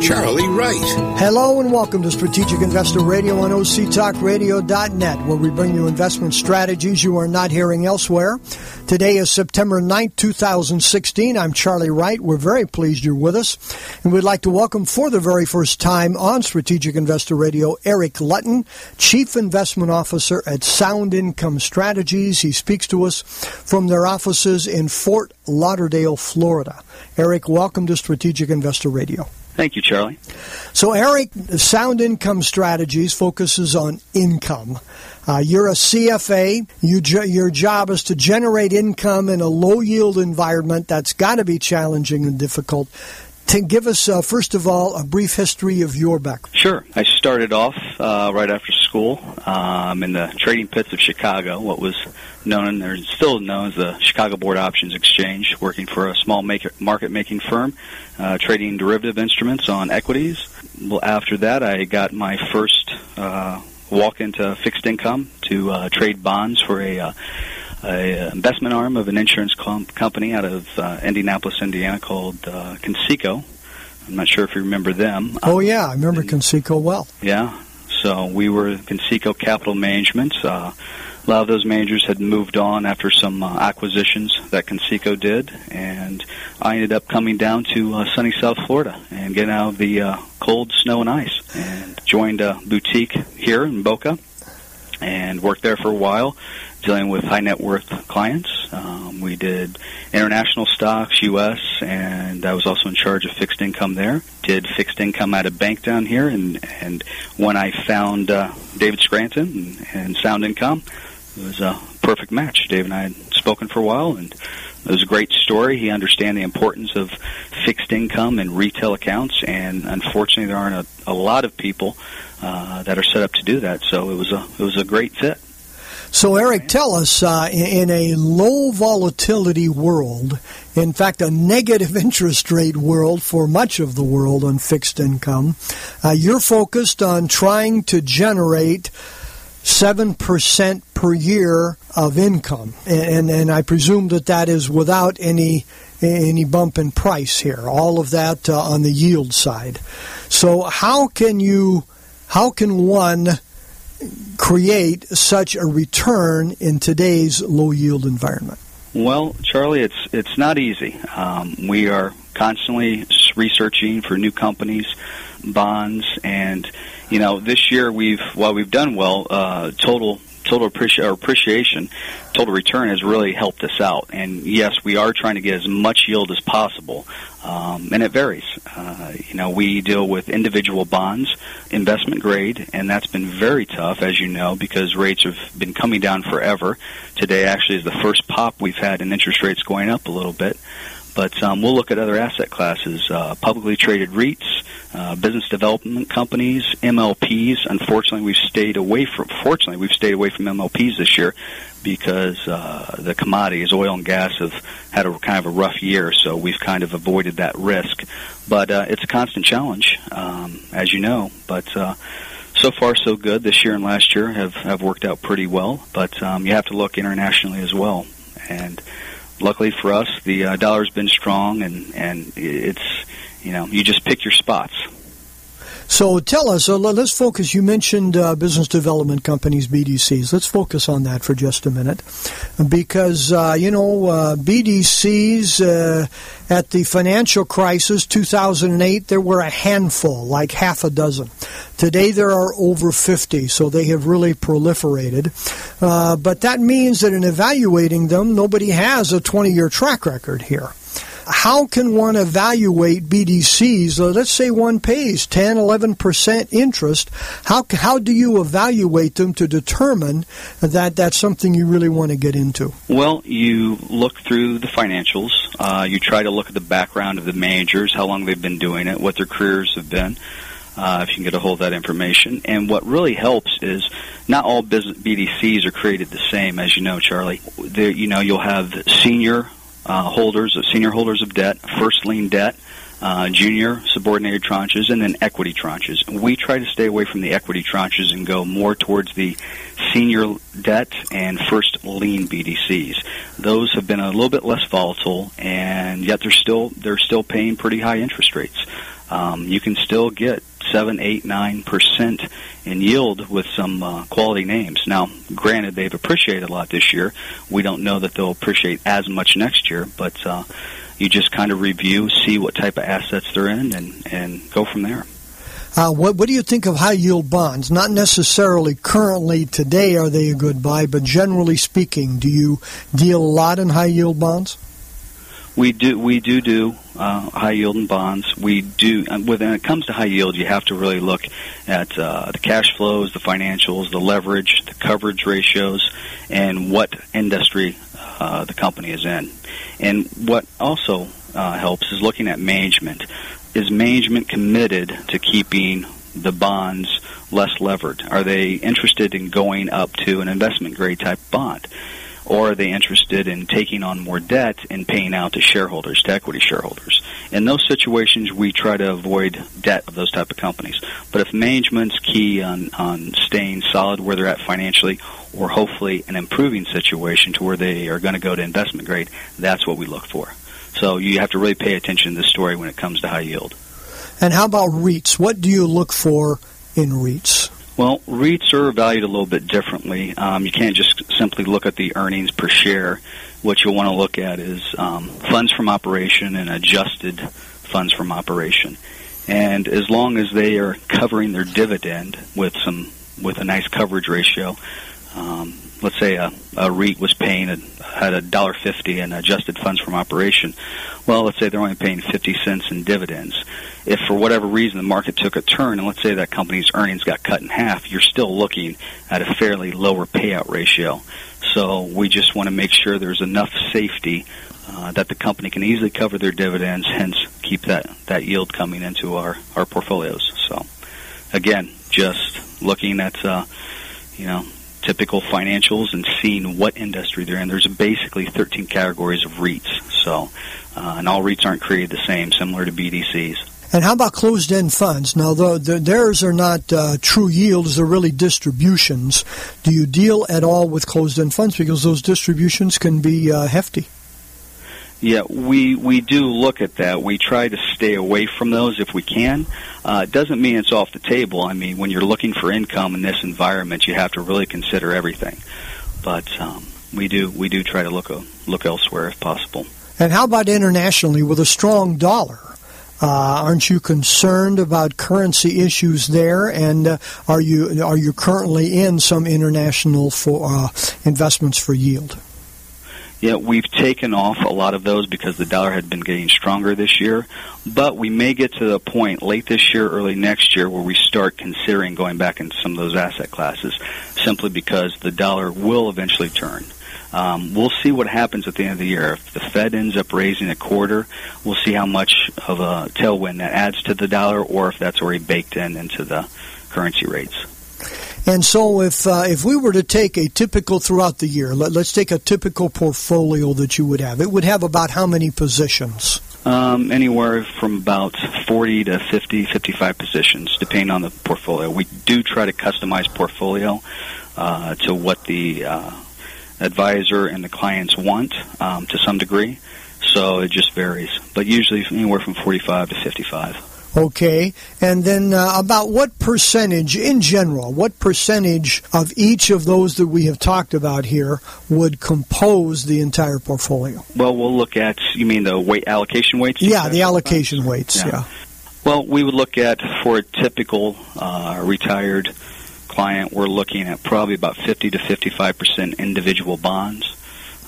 Charlie Wright. Hello and welcome to Strategic Investor Radio on OCTalkRadio.net, where we bring you investment strategies you are not hearing elsewhere. Today is September 9th, 2016. I'm Charlie Wright. We're very pleased you're with us. And we'd like to welcome for the very first time on Strategic Investor Radio Eric Lutton, Chief Investment Officer at Sound Income Strategies. He speaks to us from their offices in Fort Lauderdale, Florida. Eric, welcome to Strategic Investor Radio. Thank you, Charlie. So, Eric, Sound Income Strategies focuses on income. Uh, you're a CFA. You, your job is to generate income in a low yield environment. That's got to be challenging and difficult. To give us, uh, first of all, a brief history of your background. Sure. I started off uh, right after school um, in the trading pits of Chicago, what was known and or still known as the Chicago Board Options Exchange, working for a small market making firm, uh, trading derivative instruments on equities. Well, after that, I got my first uh, walk into fixed income to uh, trade bonds for a uh, a investment arm of an insurance com- company out of uh, Indianapolis, Indiana, called uh, Conseco. I'm not sure if you remember them. Oh yeah, I remember and, Conseco well. Yeah, so we were Conseco Capital Management. Uh, a lot of those managers had moved on after some uh, acquisitions that Conseco did, and I ended up coming down to uh, sunny South Florida and getting out of the uh, cold snow and ice, and joined a boutique here in Boca, and worked there for a while dealing with high net worth clients. Um, we did international stocks, U.S., and I was also in charge of fixed income there. Did fixed income at a bank down here, and and when I found uh, David Scranton and, and Sound Income, it was a perfect match. Dave and I had spoken for a while, and it was a great story. He understand the importance of fixed income and retail accounts, and unfortunately, there aren't a, a lot of people uh, that are set up to do that. So it was a it was a great fit. So, Eric, tell us uh, in a low volatility world, in fact, a negative interest rate world for much of the world on fixed income, uh, you're focused on trying to generate 7% per year of income. And, and I presume that that is without any any bump in price here. All of that uh, on the yield side. So how can you how can one create such a return in today's low yield environment? Well, Charlie, it's it's not easy. Um, we are constantly researching for new companies, bonds, and you know this year we've while we've done well, uh, total total appreci- appreciation, total return has really helped us out. And yes, we are trying to get as much yield as possible, um, and it varies. Uh, you know, we deal with individual bonds, investment grade, and that's been very tough, as you know, because rates have been coming down forever. Today actually is the first pop we've had in interest rates going up a little bit. But um, we'll look at other asset classes, uh, publicly traded REITs, uh, business development companies, MLPs. Unfortunately, we've stayed away from. Fortunately, we've stayed away from MLPs this year because uh, the commodities, oil and gas, have had a kind of a rough year. So we've kind of avoided that risk. But uh, it's a constant challenge, um, as you know. But uh, so far, so good. This year and last year have have worked out pretty well. But um, you have to look internationally as well, and luckily for us, the uh, dollar's been strong, and and it's you know you just pick your spots. So tell us, uh, let's focus. You mentioned uh, business development companies, BDCs. Let's focus on that for just a minute. Because, uh, you know, uh, BDCs uh, at the financial crisis, 2008, there were a handful, like half a dozen. Today there are over 50, so they have really proliferated. Uh, but that means that in evaluating them, nobody has a 20 year track record here how can one evaluate BDCs? Let's say one pays 10, 11% interest. How, how do you evaluate them to determine that that's something you really want to get into? Well, you look through the financials. Uh, you try to look at the background of the managers, how long they've been doing it, what their careers have been. Uh, if you can get a hold of that information. And what really helps is not all business BDCs are created the same, as you know, Charlie. There, you know, you'll have senior uh, holders, uh, senior holders of debt, first lien debt. uh, junior subordinated tranches, and then equity tranches. We try to stay away from the equity tranches and go more towards the senior debt and first lien BDCs. Those have been a little bit less volatile, and yet they're still they're still paying pretty high interest rates. Um, you can still get seven, eight, nine percent in yield with some uh, quality names. Now, granted, they've appreciated a lot this year. We don't know that they'll appreciate as much next year, but uh, you just kind of review, see what type of assets they're in, and and go from there. Uh, what, what do you think of high yield bonds? Not necessarily currently today are they a good buy, but generally speaking, do you deal a lot in high yield bonds? We do we do do uh, high and bonds. We do when it comes to high yield, you have to really look at uh, the cash flows, the financials, the leverage, the coverage ratios, and what industry uh, the company is in. And what also uh, helps is looking at management. Is management committed to keeping the bonds less levered? Are they interested in going up to an investment grade type bond? Or are they interested in taking on more debt and paying out to shareholders, to equity shareholders? In those situations, we try to avoid debt of those type of companies. But if management's key on, on staying solid where they're at financially, or hopefully an improving situation to where they are going to go to investment grade, that's what we look for. So you have to really pay attention to the story when it comes to high yield. And how about REITs? What do you look for in REITs? Well, REITs are valued a little bit differently. Um, you can't just simply look at the earnings per share. What you'll want to look at is um, funds from operation and adjusted funds from operation. And as long as they are covering their dividend with some with a nice coverage ratio, um, let's say a, a REIT was paying a, had a dollar fifty in adjusted funds from operation. Well, let's say they're only paying fifty cents in dividends. If for whatever reason the market took a turn, and let's say that company's earnings got cut in half, you're still looking at a fairly lower payout ratio. So we just want to make sure there's enough safety uh, that the company can easily cover their dividends, hence keep that that yield coming into our our portfolios. So again, just looking at uh, you know typical financials and seeing what industry they're in. There's basically 13 categories of REITs, so uh, and all REITs aren't created the same, similar to BDCs. And how about closed-end funds? Now, the, theirs are not uh, true yields; they're really distributions. Do you deal at all with closed-end funds because those distributions can be uh, hefty? Yeah, we we do look at that. We try to stay away from those if we can. Uh, doesn't mean it's off the table. I mean, when you're looking for income in this environment, you have to really consider everything. But um, we do we do try to look uh, look elsewhere if possible. And how about internationally with a strong dollar? Uh, aren't you concerned about currency issues there? And uh, are you are you currently in some international for uh, investments for yield? Yeah, we've taken off a lot of those because the dollar had been getting stronger this year. But we may get to the point late this year, early next year, where we start considering going back into some of those asset classes, simply because the dollar will eventually turn. Um, we'll see what happens at the end of the year. If the Fed ends up raising a quarter, we'll see how much of a tailwind that adds to the dollar, or if that's already baked in into the currency rates. And so, if uh, if we were to take a typical throughout the year, let, us take a typical portfolio that you would have. It would have about how many positions? Um, anywhere from about 40 to 50, 55 positions, depending on the portfolio. We do try to customize portfolio uh, to what the uh, advisor and the clients want um, to some degree. So it just varies, but usually anywhere from 45 to 55. Okay, and then uh, about what percentage, in general, what percentage of each of those that we have talked about here would compose the entire portfolio? Well, we'll look at, you mean the weight allocation weights? Yeah, the allocation weights, yeah. yeah. Well, we would look at, for a typical uh, retired client, we're looking at probably about 50 to 55% individual bonds,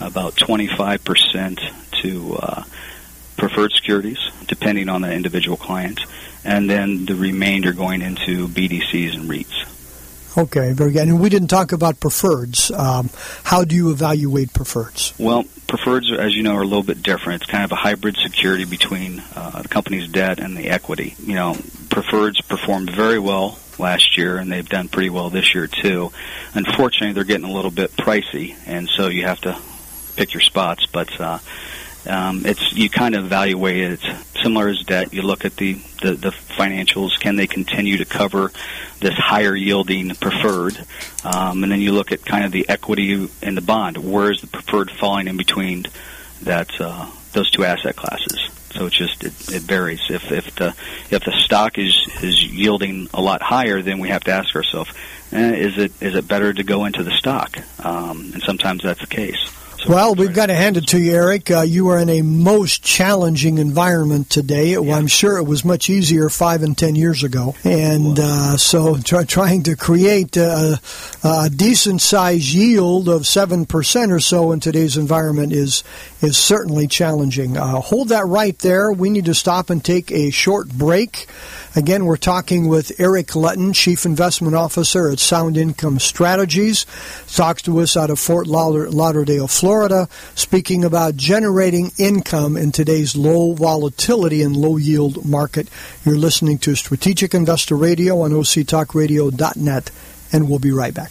about 25% to uh, preferred securities, depending on the individual client, and then the remainder going into BDCs and REITs. Okay, very good. And we didn't talk about preferreds. Um, how do you evaluate preferreds? Well, preferreds, as you know, are a little bit different. It's kind of a hybrid security between uh, the company's debt and the equity. You know, preferreds performed very well last year, and they've done pretty well this year too. Unfortunately, they're getting a little bit pricey, and so you have to pick your spots. But uh, um, it's you kind of evaluate it similar as debt. You look at the, the, the financials. Can they continue to cover this higher yielding preferred? Um, and then you look at kind of the equity in the bond. Where is the preferred falling in between that uh, those two asset classes? So it just it, it varies. If if the if the stock is is yielding a lot higher, then we have to ask ourselves, eh, is it is it better to go into the stock? Um, and sometimes that's the case. Well, we've got to hand it to you, Eric. Uh, you are in a most challenging environment today. Yeah. I'm sure it was much easier five and ten years ago. And uh, so try, trying to create a, a decent size yield of 7% or so in today's environment is, is certainly challenging. Uh, hold that right there. We need to stop and take a short break. Again, we're talking with Eric Lutton, Chief Investment Officer at Sound Income Strategies. Talks to us out of Fort Lauderdale, Florida, speaking about generating income in today's low volatility and low yield market. You're listening to Strategic Investor Radio on OCTalkRadio.net, and we'll be right back.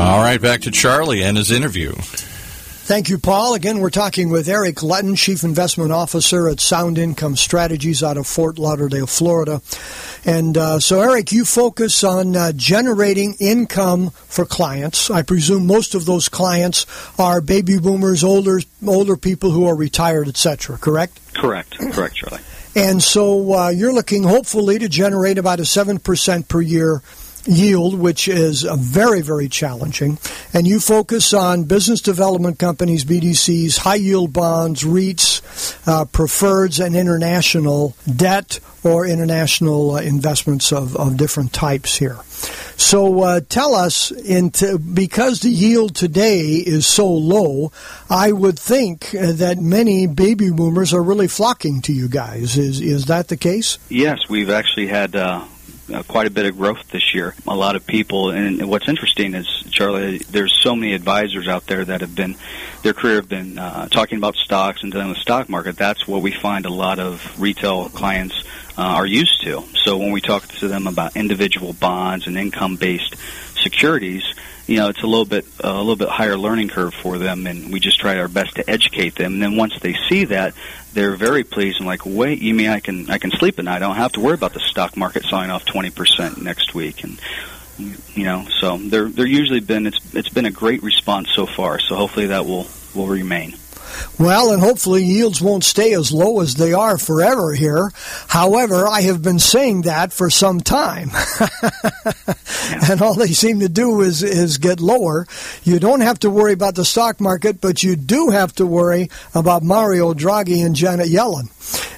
All right, back to Charlie and his interview. Thank you, Paul. Again, we're talking with Eric Lutton, Chief Investment Officer at Sound Income Strategies out of Fort Lauderdale, Florida. And uh, so, Eric, you focus on uh, generating income for clients. I presume most of those clients are baby boomers, older older people who are retired, etc. Correct? Correct. Correct, Charlie. And so, uh, you're looking hopefully to generate about a seven percent per year yield, which is very, very challenging. And you focus on business development companies, BDCs, high yield bonds, REITs, uh, preferreds, and international debt or international uh, investments of, of different types here. So uh, tell us, into, because the yield today is so low, I would think that many baby boomers are really flocking to you guys. Is is that the case? Yes, we've actually had uh, quite a bit of growth this year. A lot of people, and what's interesting is, Charlie, there's so many advisors out there that have been, their career have been uh, talking about stocks and dealing with the stock market. That's what we find a lot of retail clients uh, are used to. So when we talk to them about individual bonds and income-based securities, you know, it's a little bit uh, a little bit higher learning curve for them, and we just try our best to educate them. And then once they see that, they're very pleased and like, wait, you mean I can I can sleep at night? I don't have to worry about the stock market selling off twenty percent next week, and you know, so they're they're usually been it's it's been a great response so far. So hopefully that will will remain. Well, and hopefully yields won't stay as low as they are forever here. However, I have been saying that for some time. and all they seem to do is, is get lower. You don't have to worry about the stock market, but you do have to worry about Mario Draghi and Janet Yellen.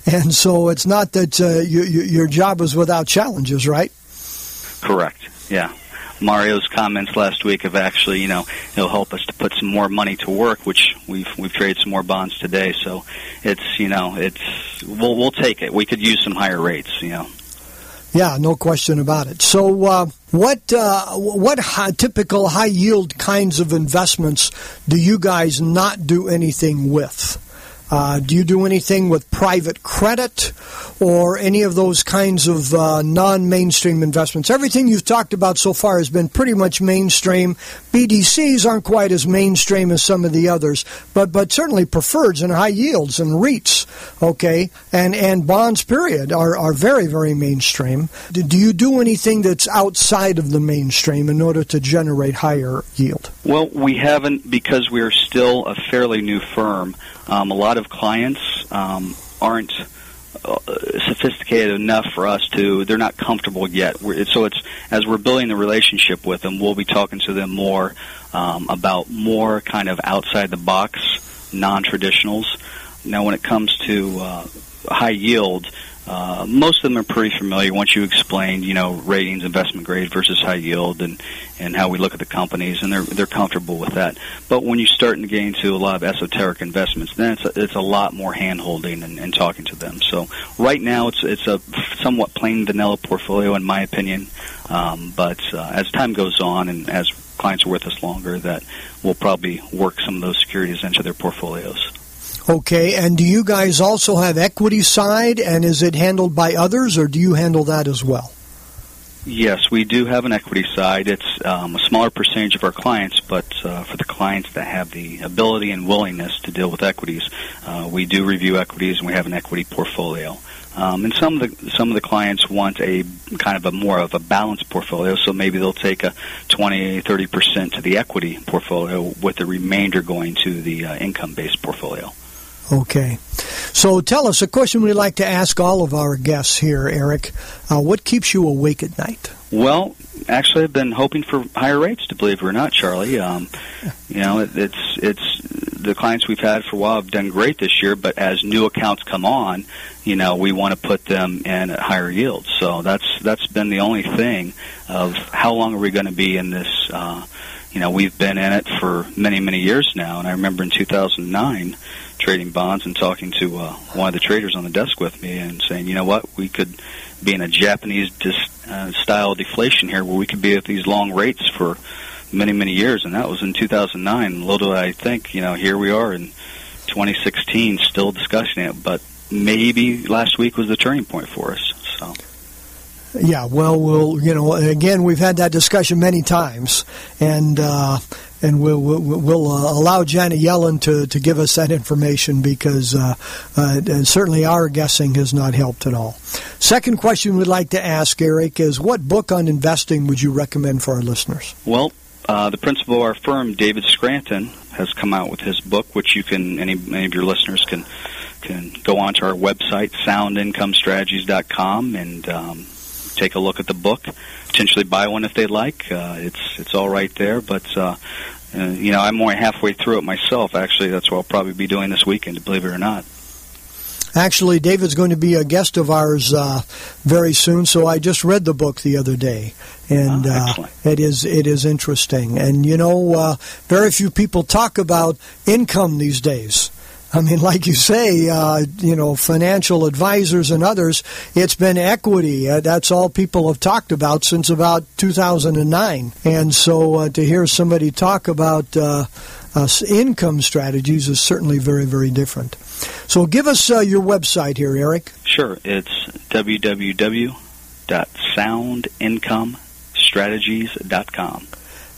And so it's not that uh, you, you, your job is without challenges, right? Correct. Yeah. Mario's comments last week have actually, you know, it'll help us to put some more money to work, which we've we've traded some more bonds today. So it's you know it's we'll we'll take it. We could use some higher rates, you know. Yeah, no question about it. So, uh, what uh, what high, typical high yield kinds of investments do you guys not do anything with? Uh, do you do anything with private credit or any of those kinds of uh, non mainstream investments? Everything you've talked about so far has been pretty much mainstream. BDCs aren't quite as mainstream as some of the others, but, but certainly preferreds and high yields and REITs, okay, and, and bonds, period, are, are very, very mainstream. Do you do anything that's outside of the mainstream in order to generate higher yield? Well, we haven't because we are still a fairly new firm. Um, a lot of clients um, aren't sophisticated enough for us to. They're not comfortable yet. So it's as we're building the relationship with them, we'll be talking to them more um, about more kind of outside the box non-traditionals. Now, when it comes to uh, high yield, uh, most of them are pretty familiar once you explain, you know, ratings, investment grade versus high yield, and and how we look at the companies, and they're they're comfortable with that. But when you start to get into a lot of esoteric investments, then it's a, it's a lot more hand holding and, and talking to them. So right now, it's it's a somewhat plain vanilla portfolio, in my opinion. Um, but uh, as time goes on, and as clients are with us longer, that we'll probably work some of those securities into their portfolios. Okay, and do you guys also have equity side, and is it handled by others, or do you handle that as well? Yes, we do have an equity side. It's um, a smaller percentage of our clients, but uh, for the clients that have the ability and willingness to deal with equities, uh, we do review equities, and we have an equity portfolio. Um, and some of the some of the clients want a kind of a more of a balanced portfolio, so maybe they'll take a 20, 30 percent to the equity portfolio, with the remainder going to the uh, income-based portfolio. Okay. So tell us a question we like to ask all of our guests here, Eric. Uh, what keeps you awake at night? Well, actually, I've been hoping for higher rates, to believe it or not, Charlie. Um, you know, it, it's it's the clients we've had for a while have done great this year, but as new accounts come on, you know, we want to put them in at higher yields. So that's that's been the only thing of how long are we going to be in this. Uh, you know, we've been in it for many many years now, and I remember in 2009 trading bonds and talking to uh, one of the traders on the desk with me and saying, you know what, we could be in a Japanese dis- uh, style deflation here where we could be at these long rates for many, many years. And that was in 2009. Little did I think, you know, here we are in 2016 still discussing it. But maybe last week was the turning point for us. So. Yeah, well, we'll you know again we've had that discussion many times, and uh, and we'll we'll, we'll uh, allow Janet Yellen to, to give us that information because uh, uh, certainly our guessing has not helped at all. Second question we'd like to ask Eric is what book on investing would you recommend for our listeners? Well, uh, the principal of our firm, David Scranton, has come out with his book, which you can any any of your listeners can can go onto our website soundincomestrategies.com and um, take a look at the book, potentially buy one if they'd like. Uh, it's it's all right there, but uh, uh, you know I'm only halfway through it myself. Actually, that's what I'll probably be doing this weekend, believe it or not. Actually, David's going to be a guest of ours uh, very soon. So I just read the book the other day, and oh, uh, it is it is interesting. And you know, uh, very few people talk about income these days. I mean, like you say, uh, you know, financial advisors and others, it's been equity. Uh, that's all people have talked about since about 2009. And so uh, to hear somebody talk about uh, income strategies is certainly very, very different. So give us uh, your website here, Eric. Sure. It's www.soundincomestrategies.com.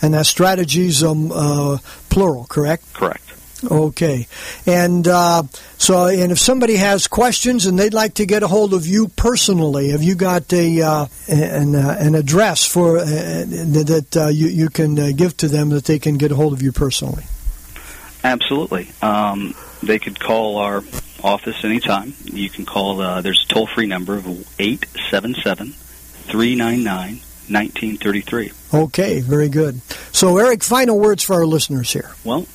And that's strategies, um, uh, plural, correct? Correct. Okay, and uh, so and if somebody has questions and they'd like to get a hold of you personally, have you got a uh, an, uh, an address for uh, that uh, you you can uh, give to them that they can get a hold of you personally? Absolutely. Um, they could call our office anytime. You can call. there's a toll free number of eight seven seven three nine nine. 1933. Okay, very good. So, Eric, final words for our listeners here. Well,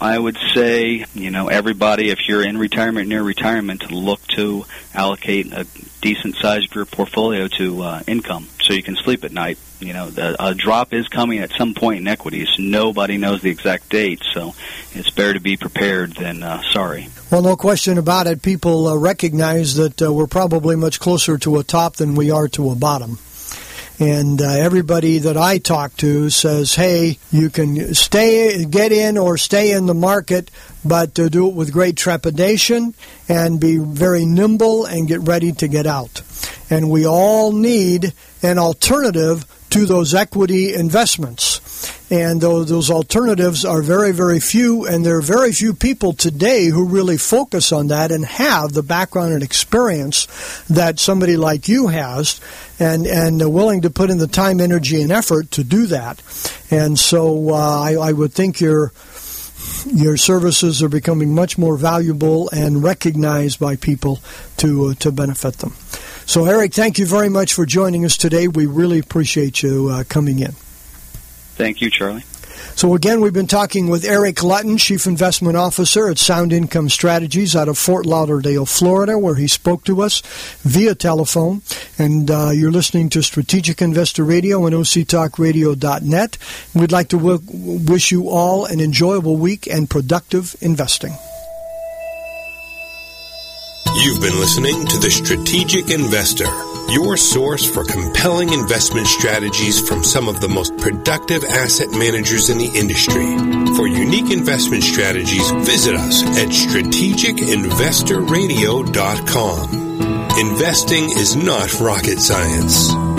I would say, you know, everybody, if you're in retirement, near retirement, look to allocate a decent sized your portfolio to uh, income so you can sleep at night. You know, the, a drop is coming at some point in equities. Nobody knows the exact date, so it's better to be prepared than uh, sorry. Well, no question about it. People uh, recognize that uh, we're probably much closer to a top than we are to a bottom. And uh, everybody that I talk to says, hey, you can stay, get in or stay in the market, but uh, do it with great trepidation and be very nimble and get ready to get out. And we all need an alternative to those equity investments. And those alternatives are very, very few, and there are very few people today who really focus on that and have the background and experience that somebody like you has, and and are willing to put in the time, energy, and effort to do that. And so uh, I, I would think you're your services are becoming much more valuable and recognized by people to uh, to benefit them. So, Eric, thank you very much for joining us today. We really appreciate you uh, coming in. Thank you, Charlie. So again, we've been talking with Eric Lutton, Chief Investment Officer at Sound Income Strategies out of Fort Lauderdale, Florida, where he spoke to us via telephone. And uh, you're listening to Strategic Investor Radio and OCTalkRadio.net. We'd like to w- wish you all an enjoyable week and productive investing. You've been listening to The Strategic Investor, your source for compelling investment strategies from some of the most productive asset managers in the industry. For unique investment strategies, visit us at strategicinvestorradio.com. Investing is not rocket science.